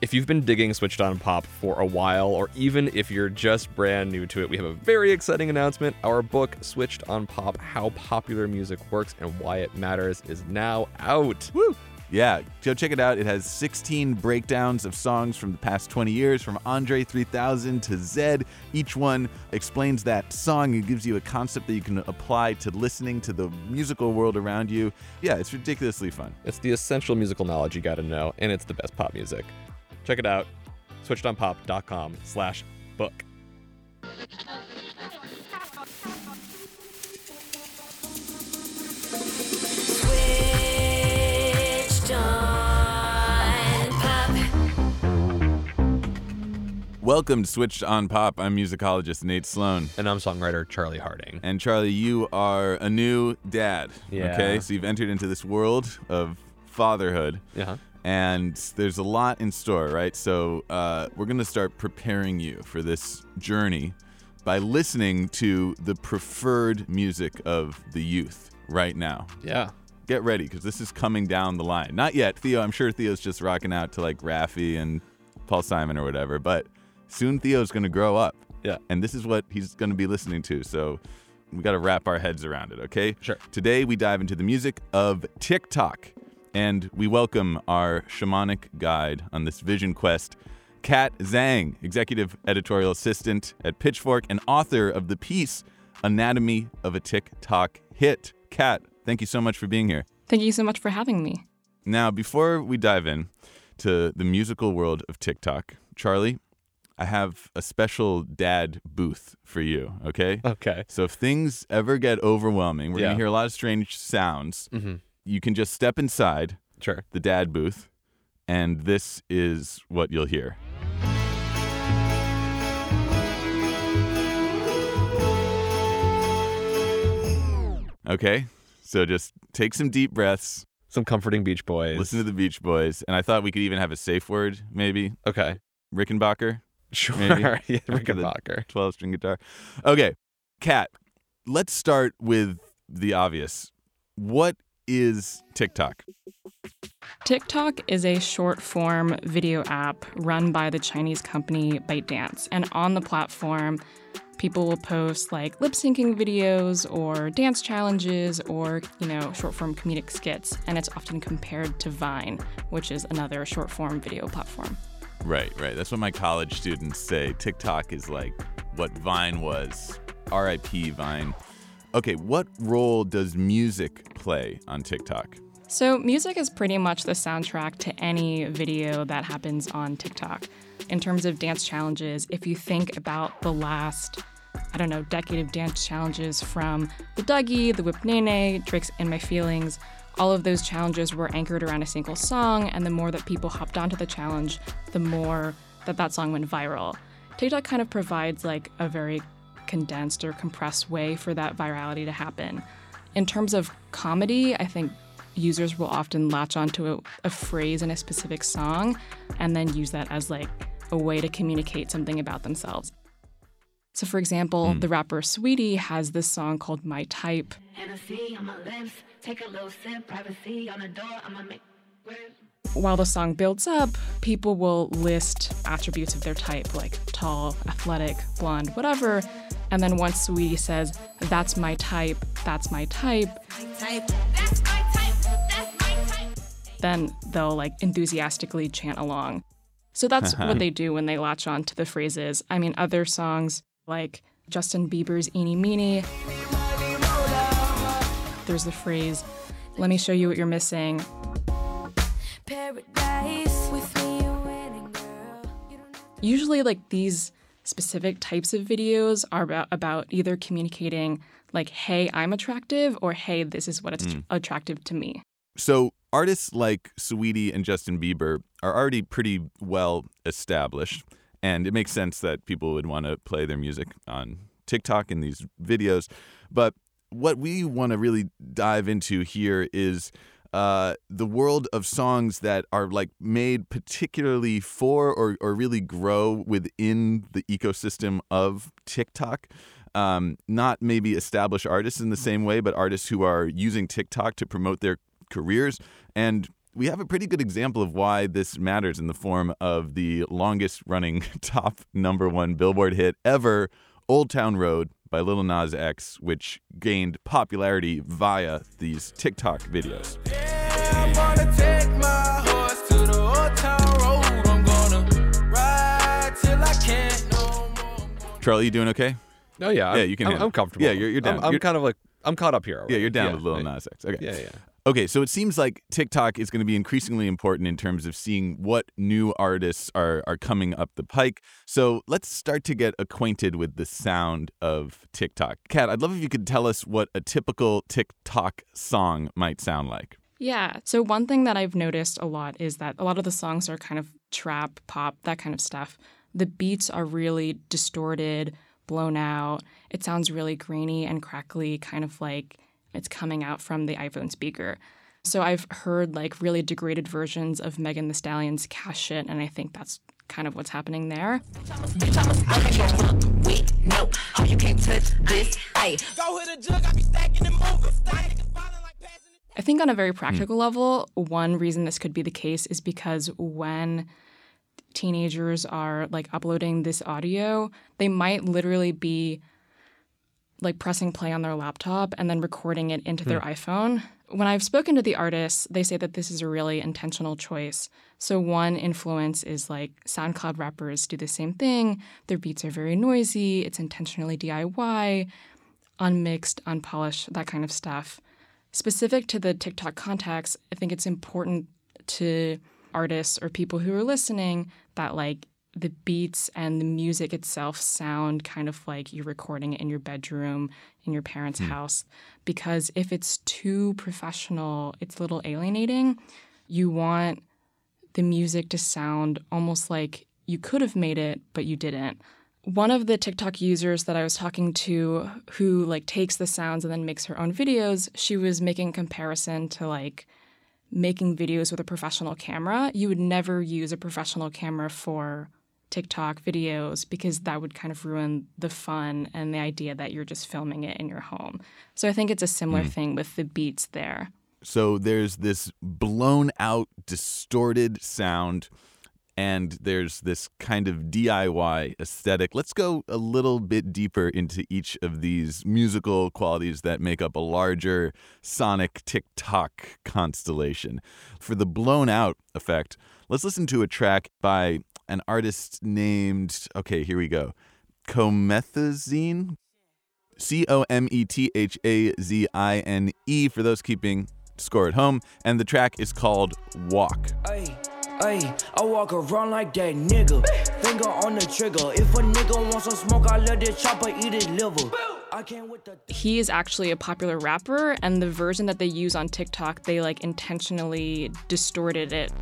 If you've been digging Switched On Pop for a while, or even if you're just brand new to it, we have a very exciting announcement. Our book, Switched on Pop How Popular Music Works and Why It Matters, is now out. Woo! Yeah, go check it out. It has 16 breakdowns of songs from the past 20 years, from Andre 3000 to Zedd. Each one explains that song and gives you a concept that you can apply to listening to the musical world around you. Yeah, it's ridiculously fun. It's the essential musical knowledge you gotta know, and it's the best pop music. Check it out, switchedonpop.com slash book. Switched on pop. Welcome to Switched on Pop. I'm musicologist Nate Sloan. And I'm songwriter Charlie Harding. And Charlie, you are a new dad. Yeah. Okay, so you've entered into this world of fatherhood. Yeah. And there's a lot in store, right? So uh, we're gonna start preparing you for this journey by listening to the preferred music of the youth right now. Yeah. Get ready, because this is coming down the line. Not yet, Theo. I'm sure Theo's just rocking out to like Raffi and Paul Simon or whatever, but soon Theo's gonna grow up. Yeah. And this is what he's gonna be listening to. So we got to wrap our heads around it, okay? Sure. Today we dive into the music of TikTok, and we welcome our shamanic guide on this vision quest, Cat Zhang, executive editorial assistant at Pitchfork and author of the piece Anatomy of a TikTok Hit. Cat, thank you so much for being here. Thank you so much for having me. Now, before we dive in to the musical world of TikTok, Charlie, I have a special dad booth for you, okay? Okay. So if things ever get overwhelming, we're Yeah. gonna hear a lot of strange sounds. Mm-hmm. You can just step inside Sure. the dad booth, and this is what you'll hear. Okay, so just take some deep breaths, Some comforting Beach Boys. listen to the Beach Boys, and I thought we could even have a safe word, maybe Okay. Rickenbacker, Sure. Maybe. yeah, Rickenbacker. 12 string guitar. Okay, Cat, let's start with the obvious. What is TikTok? TikTok is a short form video app run by the Chinese company ByteDance. And on the platform, people will post like lip syncing videos or dance challenges or, you know, short form comedic skits. And it's often compared to Vine, which is another short form video platform. Right, right. That's what my college students say. TikTok is like what Vine was. RIP Vine. Okay, what role does music play on TikTok? So, music is pretty much the soundtrack to any video that happens on TikTok. In terms of dance challenges, if you think about the last, I don't know, decade of dance challenges from the Dougie, the Whip Nae Nae, Drake's In My Feelings, all of those challenges were anchored around a single song, and the more that people hopped onto the challenge, the more that that song went viral. TikTok kind of provides like a very condensed or compressed way for that virality to happen. In terms of comedy, I think users will often latch onto a, a phrase in a specific song and then use that as like a way to communicate something about themselves. So, for example, hmm. the rapper Saweetie has this song called My Type. Hennessy on my lips. Take a little sip. Privacy on the door. I'ma make. While the song builds up, people will list attributes of their type, like tall, athletic, blonde, whatever. And then once Saweetie says, That's my type, that's my type, Type. That's my type. That's my type. then they'll like enthusiastically chant along. So that's what they do when they latch on to the phrases. I mean, other songs like Justin Bieber's Eenie Meenie, there's the phrase, let me show you what you're missing. Paradise with me, girl. You don't have Usually, like these specific types of videos are about, about either communicating, like, hey, I'm attractive, or hey, this is what it's mm. attractive to me. So artists like Saweetie and Justin Bieber are already pretty well established, and it makes sense that people would want to play their music on TikTok in these videos. But what we want to really dive into here is uh, the world of songs that are like made particularly for or, or really grow within the ecosystem of TikTok. Um, not maybe established artists in the same way, but artists who are using TikTok to promote their careers. And we have a pretty good example of why this matters in the form of the longest running top number one Billboard hit ever, Old Town Road by Lil Nas X, which gained popularity via these TikTok videos. Charlie, you doing okay? Oh yeah, Yeah, I'm- you can I'm, I'm comfortable. Yeah, you're- you're down. I'm, I'm You're- kind of like I'm caught up here. Yeah, you're down Yeah, with Lil yeah. Nas X. Okay. Yeah, yeah. Okay, so it seems like TikTok is going to be increasingly important in terms of seeing what new artists are are coming up the pike. So let's start to get acquainted with the sound of TikTok. Cat, I'd love if you could tell us what a typical TikTok song might sound like. Yeah. So one thing that I've noticed a lot is that a lot of the songs are kind of trap, pop, that kind of stuff. The beats are really distorted, blown out. It sounds really grainy and crackly, kind of like it's coming out from the iPhone speaker. So I've heard like really degraded versions of Megan Thee Stallion's Cash Shit, and I think that's kind of what's happening there. I think on a very practical hmm. level, one reason this could be the case is because when teenagers are like uploading this audio, they might literally be like pressing play on their laptop and then recording it into their hmm. iPhone. When I've spoken to the artists, they say that this is a really intentional choice. So, one influence is like SoundCloud rappers do the same thing. Their beats are very noisy, it's intentionally DIY, unmixed, unpolished, that kind of stuff. Specific to the TikTok context, I think it's important to artists or people who are listening that like the beats and the music itself sound kind of like you're recording it in your bedroom in your parents' hmm. house. Because if it's too professional it's a little alienating. You want the music to sound almost like you could have made it but you didn't. One of the TikTok users that I was talking to who like takes the sounds and then makes her own videos, she was making a comparison to like making videos with a professional camera. You would never use a professional camera for TikTok videos because that would kind of ruin the fun and the idea that you're just filming it in your home. So I think it's a similar mm. thing with the beats there. So there's this blown out, distorted sound, and there's this kind of DIY aesthetic. Let's go a little bit deeper into each of these musical qualities that make up a larger sonic TikTok constellation. For the blown out effect, let's listen to a track by an artist named, okay, here we go, Comethazine. C O M E T H A Z I N E for those keeping score at home. And the track is called Walk. Ay, ay, I walk around like that nigga. Finger on the trigger. If a nigga wants some smoke, I let the chopper eat his liver. I can't with the. He is actually a popular rapper and the version that they use on TikTok, they like intentionally distorted it.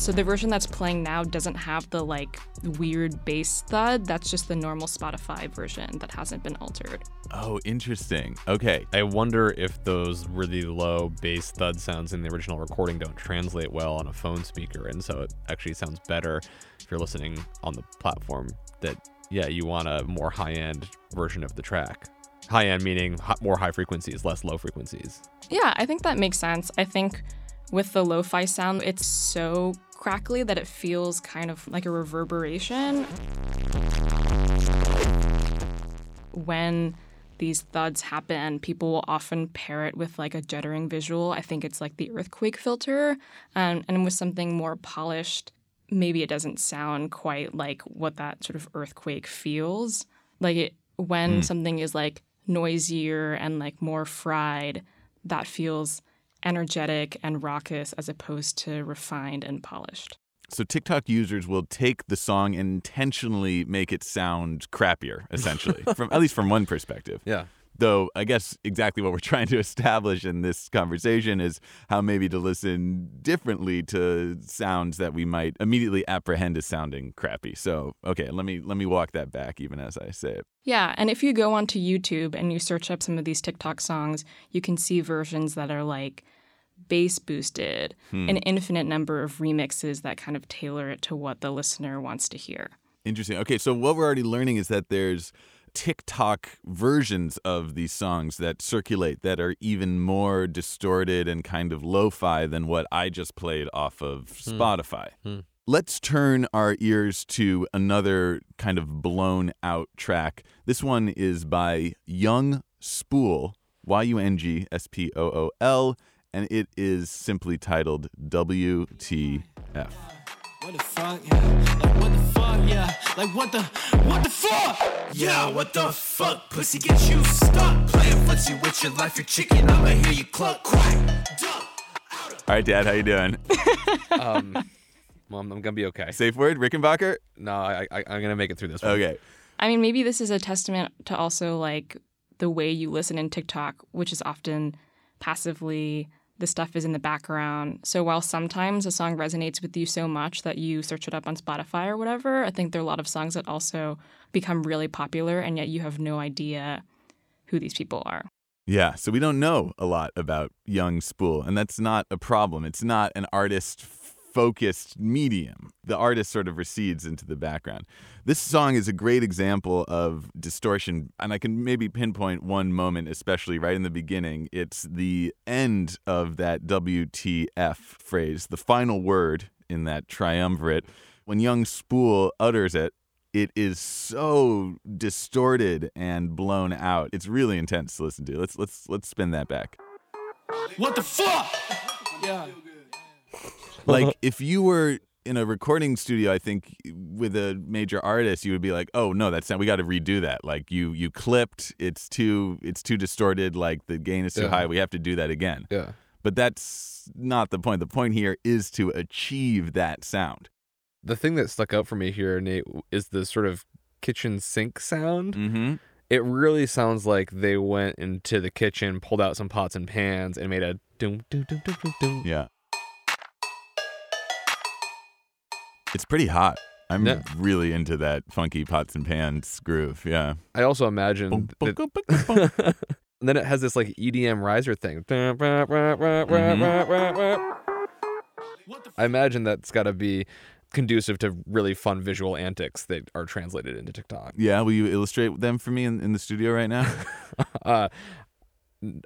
So the version that's playing now doesn't have the like weird bass thud. That's just the normal Spotify version that hasn't been altered. Oh, interesting. Okay. I wonder if those really low bass thud sounds in the original recording don't translate well on a phone speaker, and so it actually sounds better if you're listening on the platform. That yeah, you want a more high-end version of the track. High-end meaning more high frequencies, less low frequencies. Yeah, I think that makes sense. I think with the lo fi sound, it's so crackly that it feels kind of like a reverberation. When these thuds happen, people will often pair it with like a juddering visual. I think it's like the earthquake filter. Um, and with something more polished, maybe it doesn't sound quite like what that sort of earthquake feels. Like it, when something is like noisier and like more fried, that feels energetic and raucous as opposed to refined and polished. So TikTok users will take the song and intentionally make it sound crappier, essentially, from at least from one perspective. Yeah. Though I guess exactly what we're trying to establish in this conversation is how maybe to listen differently to sounds that we might immediately apprehend as sounding crappy. So, okay, let me let me walk that back even as I say it. Yeah, and if you go onto YouTube and you search up some of these TikTok songs, you can see versions that are like bass boosted, hmm. an infinite number of remixes that kind of tailor it to what the listener wants to hear. Interesting. Okay, so what we're already learning is that there's TikTok versions of these songs that circulate that are even more distorted and kind of lo-fi than what I just played off of hmm. Spotify. Hmm. Let's turn our ears to another kind of blown out track. This one is by Young Spool, Y U N G S P O O L, and it is simply titled WTF. What fuck? Yeah. Like what the fuck? Yeah. Like what the fuck? Yeah, what the fuck? Pussy get you stuck. Playing footsie with your life, your chicken. I'ma hear you cluck quack. Duck. All right, Dad, how you doing? Um, well, I'm, I'm gonna be okay. Safe word, Rickenbacker? No, I, I, I'm gonna make it through this one. Okay. I mean, maybe this is a testament to also like the way you listen in TikTok, which is often passively the stuff is in the background. So while sometimes a song resonates with you so much that you search it up on Spotify or whatever, I think there are a lot of songs that also become really popular and yet you have no idea who these people are. Yeah, so we don't know a lot about Young Spool, and that's not a problem. It's not an artist focused medium. The artist sort of recedes into the background. This song is a great example of distortion, and I can maybe pinpoint one moment, especially right in the beginning. It's the end of that WTF phrase, the final word in that triumvirate. When Young Spool utters it, it is so distorted and blown out. It's really intense to listen to. Let's let's let's spin that back. What the fuck? Yeah. Like if you were in a recording studio, I think with a major artist, you would be like, "Oh no, that's not. We got to redo that. Like you you clipped. It's too it's too distorted. Like the gain is too Yeah. high. We have to do that again." Yeah. But that's not the point. The point here is to achieve that sound. The thing that stuck out for me here, Nate, is the sort of kitchen sink sound. Mm-hmm. It really sounds like they went into the kitchen, pulled out some pots and pans, and made a doom doom doom doom doom doom. Yeah. It's pretty hot. I'm Yeah. really into that funky pots and pans groove. Yeah. I also imagine Boom, boom, that- boom, and then it has this like EDM riser thing. I imagine that's got to be conducive to really fun visual antics that are translated into TikTok. yeah. Will you illustrate them for me in, in the studio right now? Uh,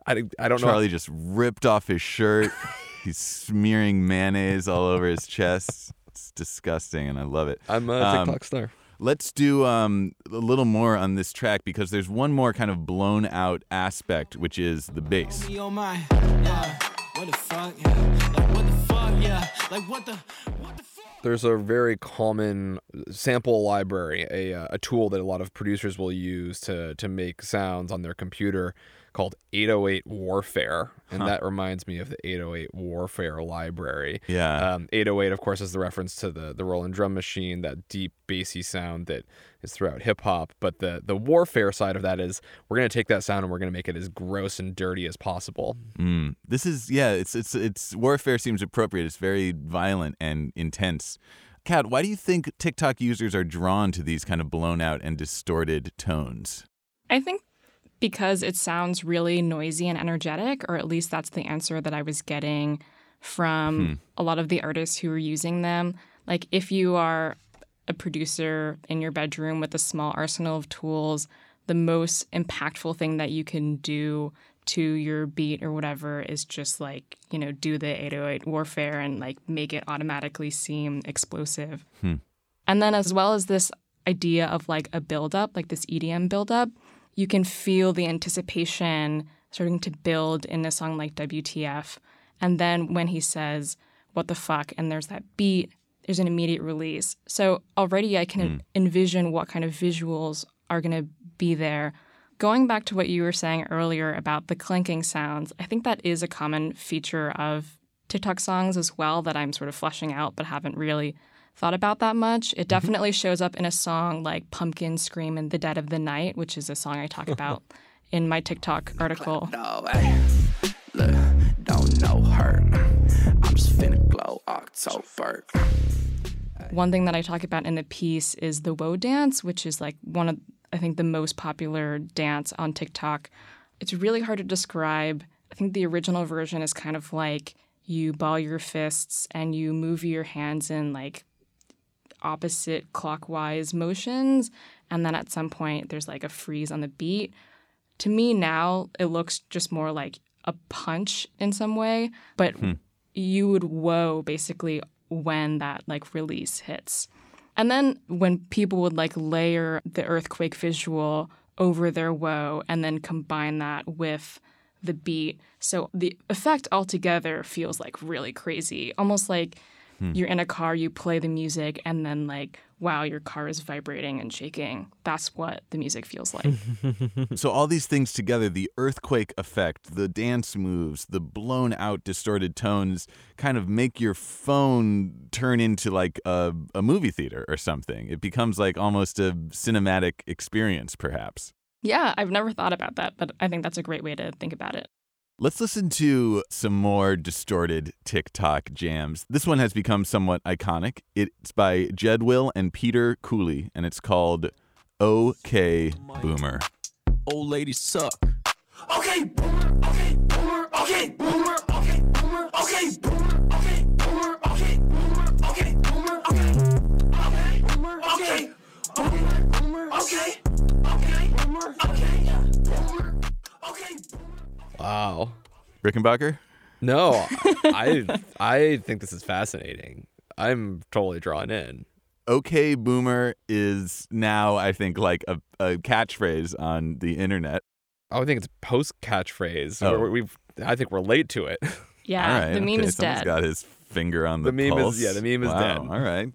I, I don't Charlie know. Charlie just ripped off his shirt. He's smearing mayonnaise all over his chest. It's disgusting, and I love it. I'm a Um, TikTok star. Let's do um, a little more on this track because there's one more kind of blown out aspect, which is the bass. Me on my yeah. The fuck? Yeah. Like the fuck? Yeah. Like what the what the? There's a very common sample library, a, uh, a tool that a lot of producers will use to to make sounds on their computer called 808 Warfare, and that reminds me of the 808 Warfare library. Yeah. Um, 808, of course, is the reference to the the Roland drum machine, that deep bassy sound that is throughout hip hop. But the the warfare side of that is we're gonna take that sound and we're gonna make it as gross and dirty as possible. Mm. This is yeah. It's it's it's warfare seems appropriate. It's very violent and intense. Cat, why do you think TikTok users are drawn to these kind of blown out and distorted tones? I think because it sounds really noisy and energetic, or at least that's the answer that I was getting from hmm. a lot of the artists who were using them. Like, if you are a producer in your bedroom with a small arsenal of tools, the most impactful thing that you can do to your beat or whatever is just like, you know, do the 808 warfare and like make it automatically seem explosive. Hmm. And then, as well as this idea of like a buildup, like this EDM buildup, you can feel the anticipation starting to build in a song like WTF. And then when he says, What the fuck? and there's that beat, there's an immediate release. So already I can hmm. envision what kind of visuals are going to be there. Going back to what you were saying earlier about the clinking sounds, I think that is a common feature of TikTok songs as well that I'm sort of fleshing out but haven't really thought about that much. It mm-hmm. definitely shows up in a song like Pumpkin Scream in the Dead of the Night, which is a song I talk about in my TikTok article. No, look, don't know her. I'm just finna glow October. One thing that I talk about in the piece is the woe dance, which is like one of, I think, the most popular dance on TikTok. It's really hard to describe. I think the original version is kind of like you ball your fists and you move your hands in like opposite clockwise motions. And then at some point, there's like a freeze on the beat. To me, now it looks just more like a punch in some way, but hmm. you would woe basically when that like release hits. And then when people would like layer the earthquake visual over their woe and then combine that with the beat. So the effect altogether feels like really crazy. Almost like Hmm. you're in a car, you play the music, and then like, wow, your car is vibrating and shaking. That's what the music feels like. So all these things together, the earthquake effect, the dance moves, the blown out distorted tones kind of make your phone turn into like a, a movie theater or something. It becomes like almost a cinematic experience perhaps. yeah, I've never thought about that, but I think that's a great way to think about it. Let's listen to some more distorted TikTok jams. This one has become somewhat iconic. It's by Jed Will and Peter Kuli, and it's called OK Boomer. Old ladies suck. Okay, boomer, okay, boomer, okay, boomer, okay, boomer, okay, boomer, okay, boomer, okay, boomer, okay, boomer, okay, okay, boomer, okay, okay, boomer, okay, okay, boomer, okay, boomer, okay, boomer. Wow. Rickenbacker? No, I I think this is fascinating. I'm totally drawn in. OK Boomer is now, I think, like a, a catchphrase on the internet. Oh, I think it's post catchphrase. Oh. We've I think we're late to it. Yeah, All right, the meme okay, is someone's dead. got his finger on the, The meme is- pulse. yeah, the meme is Wow, dead. All right.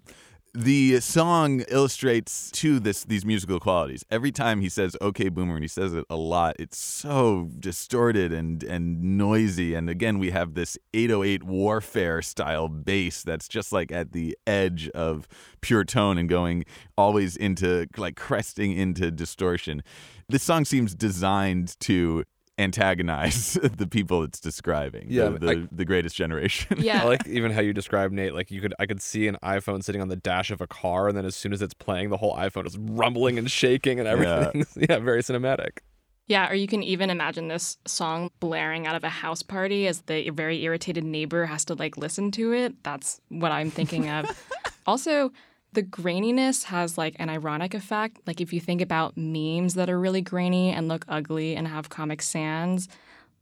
The song illustrates to this these musical qualities. Every time he says "Okay, Boomer," and he says it a lot, it's so distorted and and noisy. And again, we have this 808 warfare style bass that's just like at the edge of pure tone and going always into like cresting into distortion. This song seems designed to antagonize the people it's describing. Yeah, the, the, the greatest generation. Yeah. I like even how you describe Nate. Like you could, I could see an iPhone sitting on the dash of a car, and then as soon as it's playing, the whole iPhone is rumbling and shaking and everything. Yeah, very cinematic. Yeah, or you can even imagine this song blaring out of a house party as the very irritated neighbor has to like listen to it. That's what I'm thinking of. also, the graininess has like an ironic effect. Like if you think about memes that are really grainy and look ugly and have Comic Sans,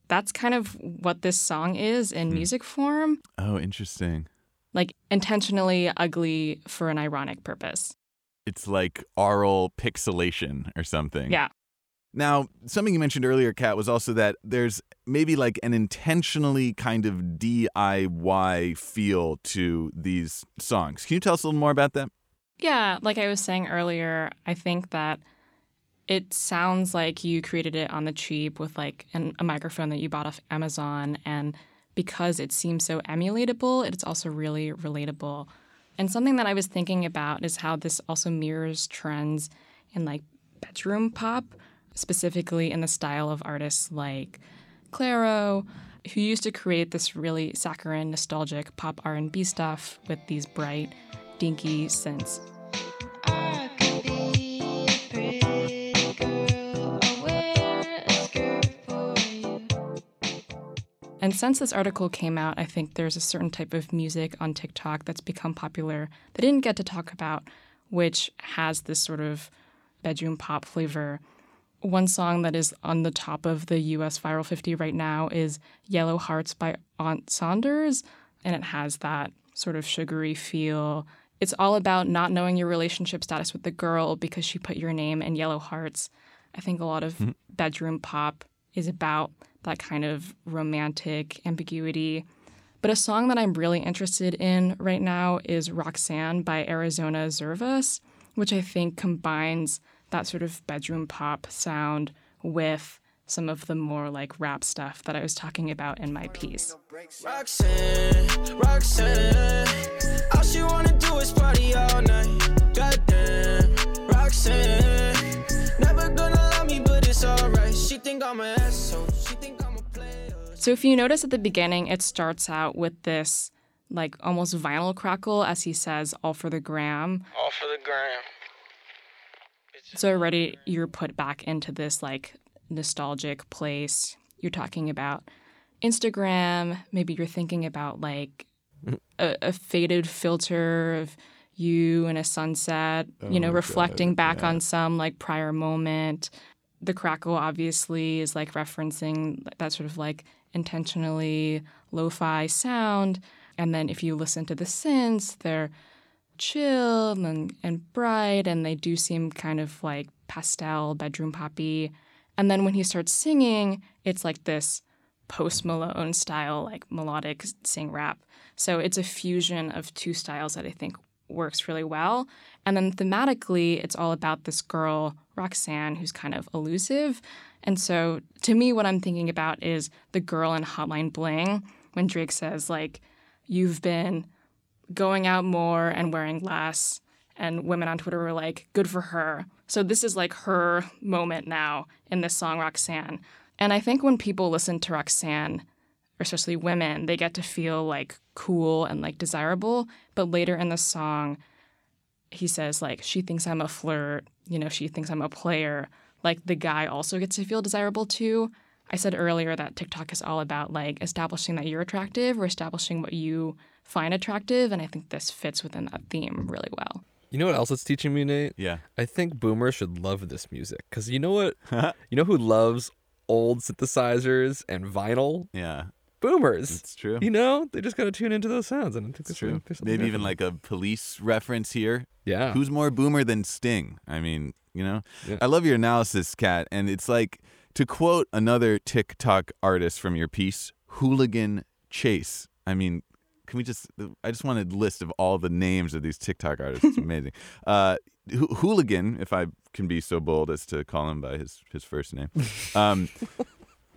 that's kind of what this song is in hmm. music form. Oh, interesting. Like intentionally ugly for an ironic purpose. It's like aural pixelation or something. Yeah. Now, something you mentioned earlier, Cat, was also that there's maybe like an intentionally kind of DIY feel to these songs. Can you tell us a little more about that? Yeah, like I was saying earlier, I think that it sounds like you created it on the cheap with like an, a microphone that you bought off Amazon. And because it seems so emulatable, it's also really relatable. And something that I was thinking about is how this also mirrors trends in like bedroom pop, specifically in the style of artists like Clairo, who used to create this really saccharine, nostalgic pop R&B stuff with these bright, dinky synths. And since this article came out, I think there's a certain type of music on TikTok that's become popular that I didn't get to talk about, which has this sort of bedroom pop flavor. One song that is on the top of the US Viral 50 right now is Yellow Hearts by Ant Saunders, and it has that sort of sugary feel. It's all about not knowing your relationship status with the girl because she put your name in Yellow Hearts. I think a lot of hmm. bedroom pop is about that kind of romantic ambiguity. But a song that I'm really interested in right now is Roxanne by Arizona Zervas, which I think combines that sort of bedroom pop sound with some of the more like rap stuff that I was talking about in my piece. Roxanne, Roxanne, all she wanna do is party all night. Goddamn, Roxanne, never gonna love me, but it's alright. She think I'm an asshole. She think I'm a player. So if you notice at the beginning, it starts out with this like almost vinyl crackle as he says, all for the gram. All for the gram. So already you're put back into this like nostalgic place. You're talking about Instagram. Maybe you're thinking about like a, a faded filter of you in a sunset, you know, Oh, reflecting God, back yeah. on some like prior moment. The crackle obviously is like referencing that sort of like intentionally lo fi sound. And then if you listen to the synths, they're chill and, and bright, and they do seem kind of like pastel, bedroom poppy. And then when he starts singing, it's like this Post Malone style, like melodic sing rap. So it's a fusion of two styles that I think works really well. And then thematically, it's all about this girl, Roxanne, who's kind of elusive. And so to me, what I'm thinking about is the girl in Hotline Bling when Drake says, like, you've been going out more and wearing less. And women on Twitter were like, good for her. So this is like her moment now in this song, Roxanne. And I think when people listen to Roxanne, especially women, they get to feel like cool and like desirable. But later in the song, he says, like, she thinks I'm a flirt, you know, she thinks I'm a player. Like, the guy also gets to feel desirable too. I said earlier that TikTok is all about like establishing that you're attractive or establishing what you find attractive. And I think this fits within that theme really well. You know what else it's teaching me, Nate? Yeah. I think boomers should love this music because you know what? you know who loves old synthesizers and vinyl? Yeah. Boomers. It's true. You know, they just got to tune into those sounds, and I think there's true. something- there's something Maybe even like a police reference here. Yeah. Who's more boomer than Sting? I mean, you know? Yeah. I love your analysis, Cat. And it's like, to quote another TikTok artist from your piece, Hooligan Chase. I mean, can we just, I just want a list of all the names of these TikTok artists. It's amazing. Uh, Ho- Hooligan, if I can be so bold as to call him by his, his first name, um,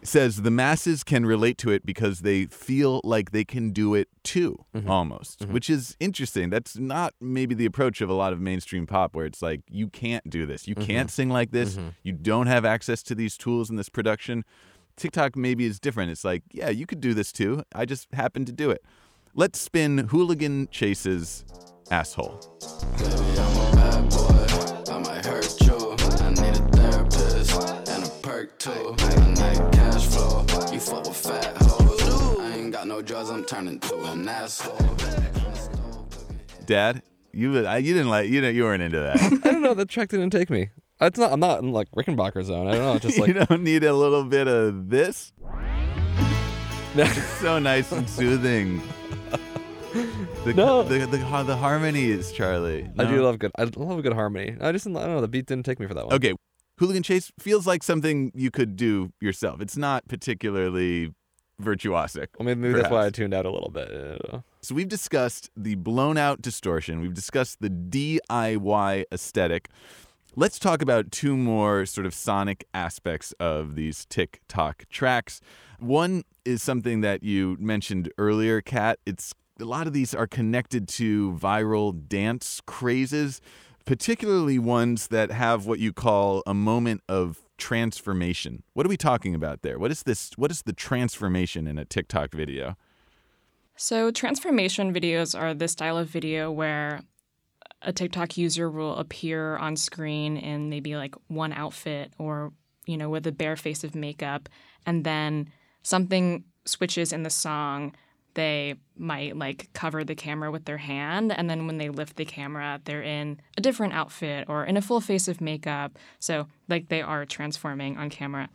says the masses can relate to it because they feel like they can do it too, almost, which is interesting. That's not maybe the approach of a lot of mainstream pop where it's like, you can't do this. You can't sing like this. You don't have access to these tools in this production. TikTok maybe is different. It's like, yeah, you could do this too. I just happen to do it. Let's spin Hooligan Chase's asshole. I might hurt you. I need a therapist and a perk too. I need cash flow. You fuck with fat hoes. I ain't got no drugs. I'm turning to an asshole. Dad, you I, you didn't like you know you weren't into that. I don't know. That track didn't take me. It's not. I'm not in like Rickenbacker zone. I don't know. Just like you don't need a little bit of this. That's so nice and soothing. The, No. the, the, the, the harmonies, Charlie. I do love good. I love a good harmony. I just I don't know. The beat didn't take me for that one. Okay, Hooligan Chase feels like something you could do yourself. It's not particularly virtuosic. Well, maybe, maybe that's why I tuned out a little bit. So we've discussed the blown out distortion. We've discussed the DIY aesthetic. Let's talk about two more sort of sonic aspects of these TikTok tracks. One is something that you mentioned earlier, Cat. It's a lot of these are connected to viral dance crazes, particularly ones that have what you call a moment of transformation. What are we talking about there? What is this what is the transformation in a TikTok video? So, transformation videos are the style of video where a TikTok user will appear on screen in maybe like one outfit or, you know, with a bare face of makeup, and then something switches in the song. They might like cover the camera with their hand, and then when they lift the camera, they're in a different outfit or in a full face of makeup. So, like, they are transforming on camera.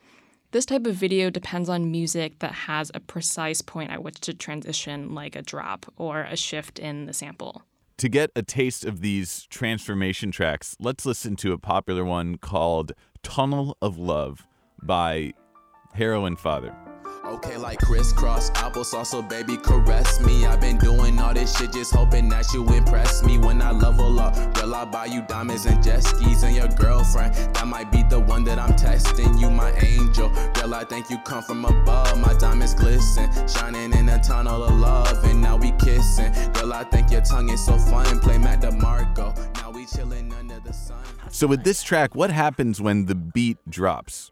This type of video depends on music that has a precise point at which to transition, like a drop or a shift in the sample. To get a taste of these transformation tracks, let's listen to a popular one called Tunnel of Love by haroinfather. Okay, like crisscross applesauce, so baby caress me. I've been doing all this shit, just hoping that you impress me. When I level up, girl, I buy you diamonds and jet skis and your girlfriend. That might be the one that I'm testing. You my angel, girl. I think you come from above. My diamonds glisten, shining in a tunnel of love, and now we kissing. Girl, I think your tongue is so fun. Play Matt DeMarco. Now we chilling under the sun. So, with this track, what happens when the beat drops?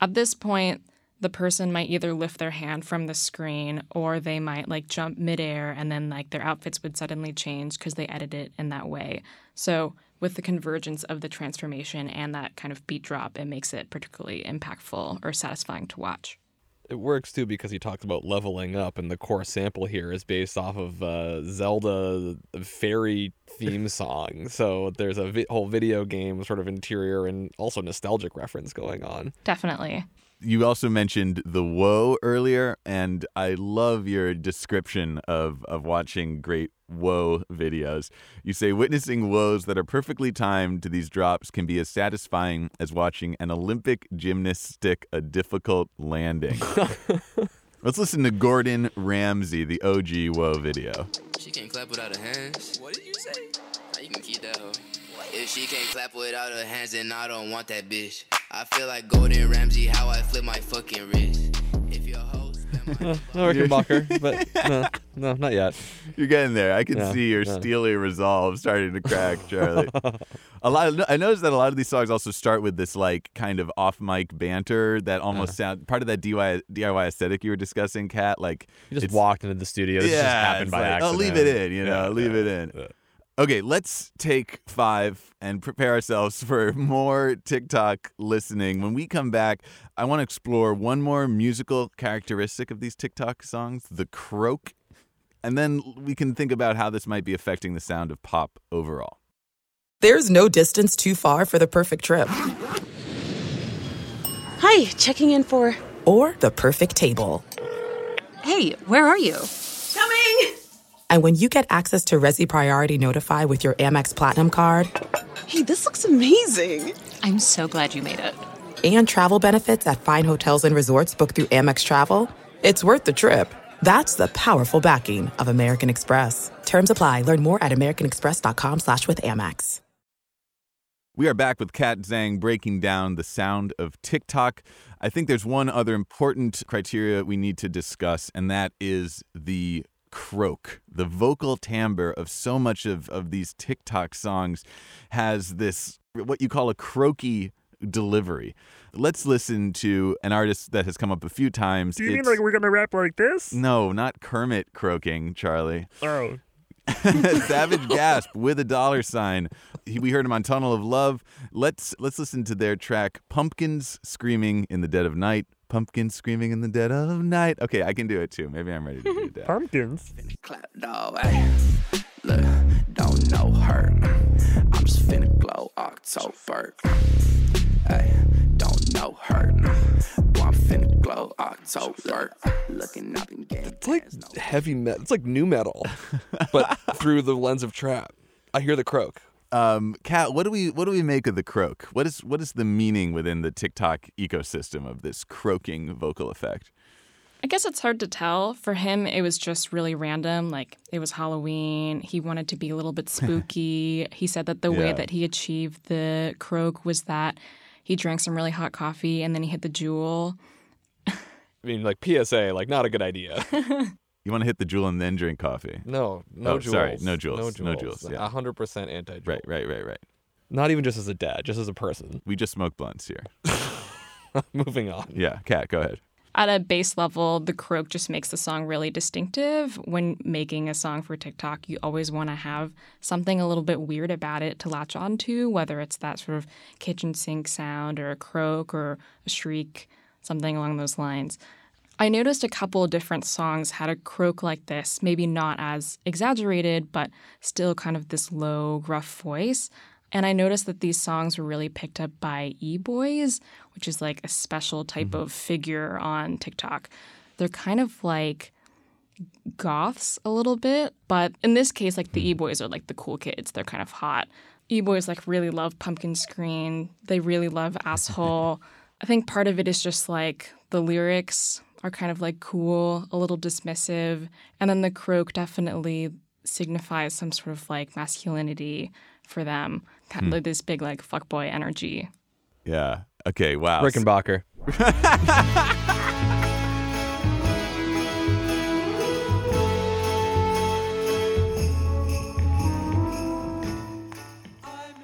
At this point, the person might either lift their hand from the screen or they might like jump midair and then like their outfits would suddenly change because they edit it in that way. So with the convergence of the transformation and that kind of beat drop, it makes it particularly impactful or satisfying to watch. It works too because he talks about leveling up, and the core sample here is based off of uh, Zelda fairy theme song. So there's a vi- whole video game sort of interior and also nostalgic reference going on. Definitely. You also mentioned the woe earlier, and I love your description of, of watching great woe videos. You say witnessing woes that are perfectly timed to these drops can be as satisfying as watching an Olympic gymnast stick a difficult landing. Let's listen to Gordon Ramsay, the OG woe video. She can't clap without her hands. What did you say? You can keep that hoe. If she can't clap without her hands, then I don't want that bitch. I feel like Gordon Ramsay, how I flip my fucking wrist. If your hoe spend my No Rickenbacker, but no, no, not yet. You're getting there. I can Yeah, see your yeah. steely resolve starting to crack, Charlie. a lot. Of, I noticed that a lot of these songs also start with this like kind of off mic banter that almost sound part of that DIY DIY aesthetic you were discussing, Cat. Like You just walked into the studio. This yeah, just happened by like, accident. Oh, leave it in. You know, Yeah, leave yeah, it in. Yeah. Okay, let's take five and prepare ourselves for more TikTok listening. When we come back, I want to explore one more musical characteristic of these TikTok songs the croak. And then we can think about how this might be affecting the sound of pop overall. There's no distance too far for the perfect trip Hi, checking in for. or the perfect table. Hey, where are you? Coming! And when you get access to Resy Priority Notify with your Amex Platinum card Hey, this looks amazing! I'm so glad you made it. and travel benefits at fine hotels and resorts booked through Amex Travel, it's worth the trip. That's the powerful backing of American Express. Terms apply. Learn more at americanexpress.com slash with Amex. We are back with Cat Zhang breaking down the sound of TikTok. I think there's one other important criteria we need to discuss, and that is the croak. The vocal timbre of so much of, of these TikTok songs has this, what you call a croaky delivery. Let's listen to an artist that has come up a few times. Do you mean like we're gonna rap like this? No, not Kermit croaking, Charlie. Oh. Savage Gasp with a dollar sign. He, we heard him on Tunnel of Love. Let's let's listen to their track Pumpkins Screaming in the Dead of Night. Pumpkins Screaming in the Dead of Night. Okay, I can do it too. Maybe I'm ready to do that. Pumpkins. clap, dog. Ay. Look, don't know her. I'm just finna glow October. Ay, don't know her. Boy, I'm finna glow October. Looking up and getting It's like heavy metal. It's like new metal, but through the lens of trap. I hear the croak. Um, Cat, what do we what do we make of the croak? What is what is the meaning within the TikTok ecosystem of this croaking vocal effect? I guess it's hard to tell. For him, it was just really random. Like it was Halloween. He wanted to be a little bit spooky. he said that the way that he achieved the croak was that he drank some really hot coffee and then he hit the Juul. I mean, like PSA, like not a good idea. You want to hit the Juul and then drink coffee. No, no Oh, Juuls. sorry, no Juuls, No no Juuls. Juuls, yeah. hundred percent anti. Right, right, right, right. Not even just as a dad, just as a person. We just smoke blunts here. Moving on. Yeah, Cat, go ahead. At a base level, the croak just makes the song really distinctive. When making a song for TikTok, you always want to have something a little bit weird about it to latch onto, whether it's that sort of kitchen sink sound or a croak or a shriek, something along those lines. I noticed a couple of different songs had a croak like this, maybe not as exaggerated, but still kind of this low, gruff voice. And I noticed that these songs were really picked up by e boys, which is like a special type mm-hmm. of figure on TikTok. They're kind of like goths a little bit, but in this case, like the mm-hmm. e boys are like the cool kids. They're kind of hot. E boys like really love Pumpkin Screen. They really love Asshole. I think part of it is just like the lyrics are kind of like cool, a little dismissive, and then the croak definitely signifies some sort of like masculinity for them, hmm. kind of this big like fuckboy energy. Yeah. Okay. Wow. Rickenbacker.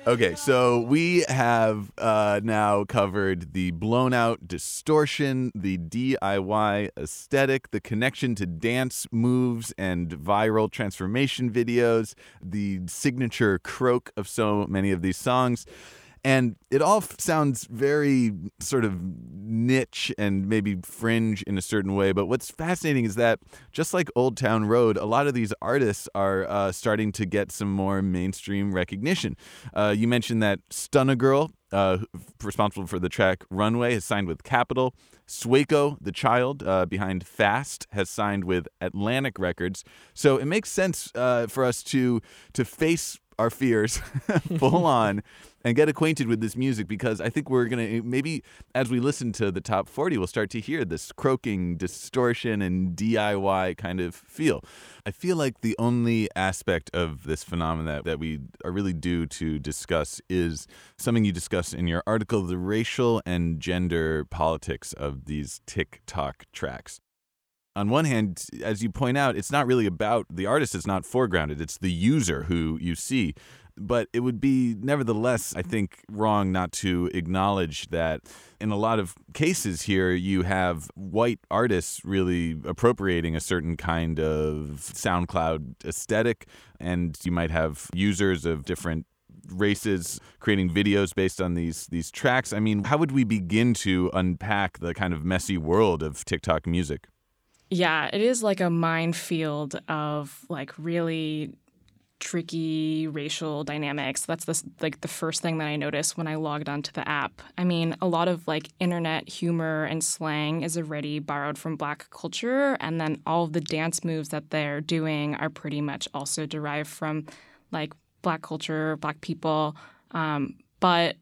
Okay, so we have uh, now covered the blown out distortion, the DIY aesthetic, the connection to dance moves and viral transformation videos, the signature croak of so many of these songs. And it all sounds very sort of niche and maybe fringe in a certain way. But what's fascinating is that just like Old Town Road, a lot of these artists are uh, starting to get some more mainstream recognition. Uh, you mentioned that Stunna Girl, uh, responsible for the track Runway, has signed with Capitol. Sueco, the child uh, behind Fast, has signed with Atlantic Records. So it makes sense uh, for us to to face our fears full on and get acquainted with this music because I think we're going to eh, maybe as we listen to the top 40 we'll start to hear this croaking distortion and DIY kind of feel. I feel like the only aspect of this phenomenon that we are really due to discuss is something you discuss in your article the racial and gender politics of these TikTok tracks on one hand, as you point out, it's not really about the artist it's not foregrounded. It's the user who you see. But it would be, nevertheless, I think, wrong not to acknowledge that in a lot of cases here, you have white artists really appropriating a certain kind of SoundCloud aesthetic, and you might have users of different races creating videos based on these these tracks. I mean, how would we begin to unpack the kind of messy world of TikTok music? Yeah, it is like a minefield of like really tricky racial dynamics. That's the like the first thing that I noticed when I logged onto the app. I mean, a lot of like internet humor and slang is already borrowed from black culture and then all of the dance moves that they're doing are pretty much also derived from like black culture, black people. Um, but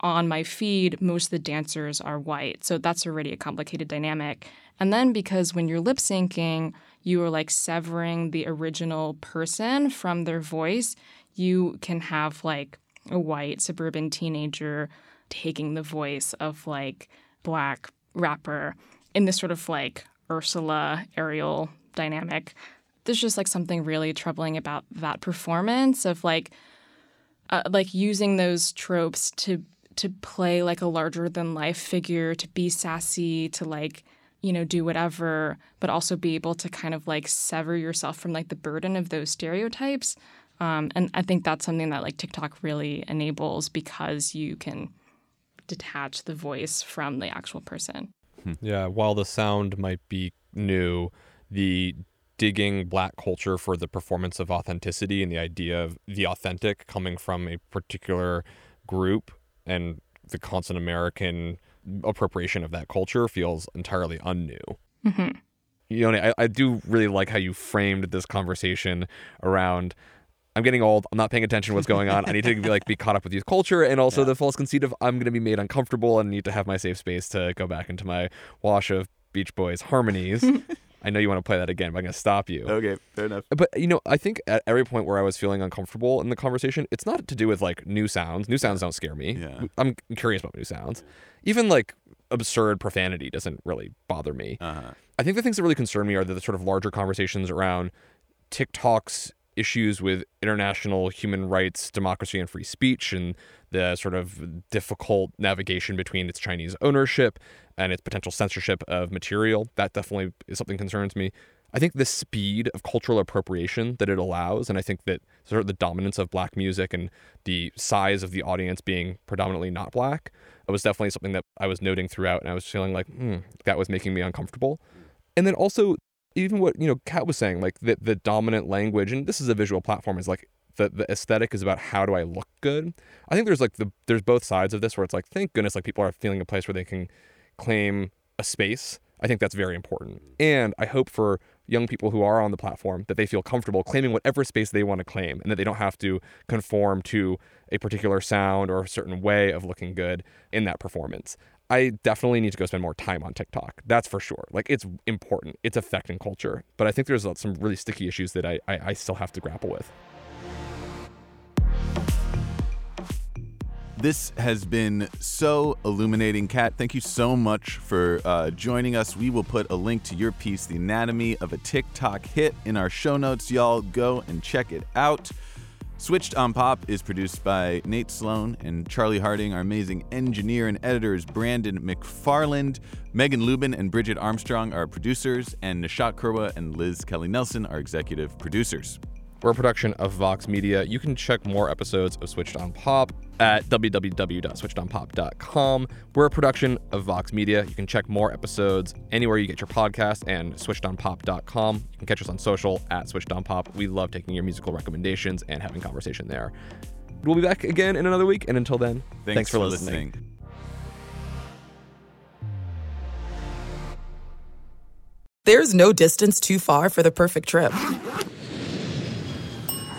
on my feed, most of the dancers are white. So that's already a complicated dynamic. And then because when you're lip syncing, you are like severing the original person from their voice, you can have like a white suburban teenager taking the voice of like black rapper in this sort of like Ursula Ariel dynamic. There's just like something really troubling about that performance of like uh, like using those tropes to to play like a larger than life figure, to be sassy, to like you know, do whatever, but also be able to kind of like sever yourself from like the burden of those stereotypes. Um, and I think that's something that like TikTok really enables because you can detach the voice from the actual person. Hmm. Yeah, while the sound might be new, the digging black culture for the performance of authenticity and the idea of the authentic coming from a particular group and the constant American appropriation of that culture feels entirely unnew. Mm-hmm. You know, I, I do really like how you framed this conversation around. I'm getting old. I'm not paying attention to what's going on. I need to be like be caught up with youth culture, and also yeah. the false conceit of I'm going to be made uncomfortable and need to have my safe space to go back into my wash of Beach Boys harmonies. I know you want to play that again, but I'm going to stop you. Okay, fair enough. But you know, I think at every point where I was feeling uncomfortable in the conversation, it's not to do with like new sounds. New sounds don't scare me. Yeah. I'm curious about new sounds. Even like absurd profanity doesn't really bother me. Uh-huh. I think the things that really concern me are the, the sort of larger conversations around TikTok's issues with international human rights, democracy, and free speech, and the sort of difficult navigation between its Chinese ownership and its potential censorship of material. That definitely is something concerns me. I think the speed of cultural appropriation that it allows, and I think that sort of the dominance of black music and the size of the audience being predominantly not black was definitely something that I was noting throughout, and I was feeling like hmm, that was making me uncomfortable. And then also, even what you know, Cat was saying, like the the dominant language, and this is a visual platform, is like the the aesthetic is about how do I look good. I think there's like the there's both sides of this where it's like thank goodness like people are feeling a place where they can claim a space. I think that's very important. And I hope for young people who are on the platform that they feel comfortable claiming whatever space they want to claim and that they don't have to conform to a particular sound or a certain way of looking good in that performance. I definitely need to go spend more time on TikTok. That's for sure. Like it's important. It's affecting culture. But I think there's some really sticky issues that I, I, I still have to grapple with. This has been so illuminating. Cat, thank you so much for uh, joining us. We will put a link to your piece, The Anatomy of a TikTok Hit, in our show notes. Y'all go and check it out. Switched on Pop is produced by Nate Sloan and Charlie Harding. Our amazing engineer and editor is Brandon McFarland. Megan Lubin and Bridget Armstrong are producers, and Nishat Kurwa and Liz Kelly Nelson are executive producers. We're a production of Vox Media. You can check more episodes of Switched on Pop at www.switchedonpop.com. We're a production of Vox Media. You can check more episodes anywhere you get your podcast and switchedonpop.com. You can catch us on social at Switched on Pop. We love taking your musical recommendations and having conversation there. We'll be back again in another week, and until then, thanks, for, listening. There's no distance too far for the perfect trip.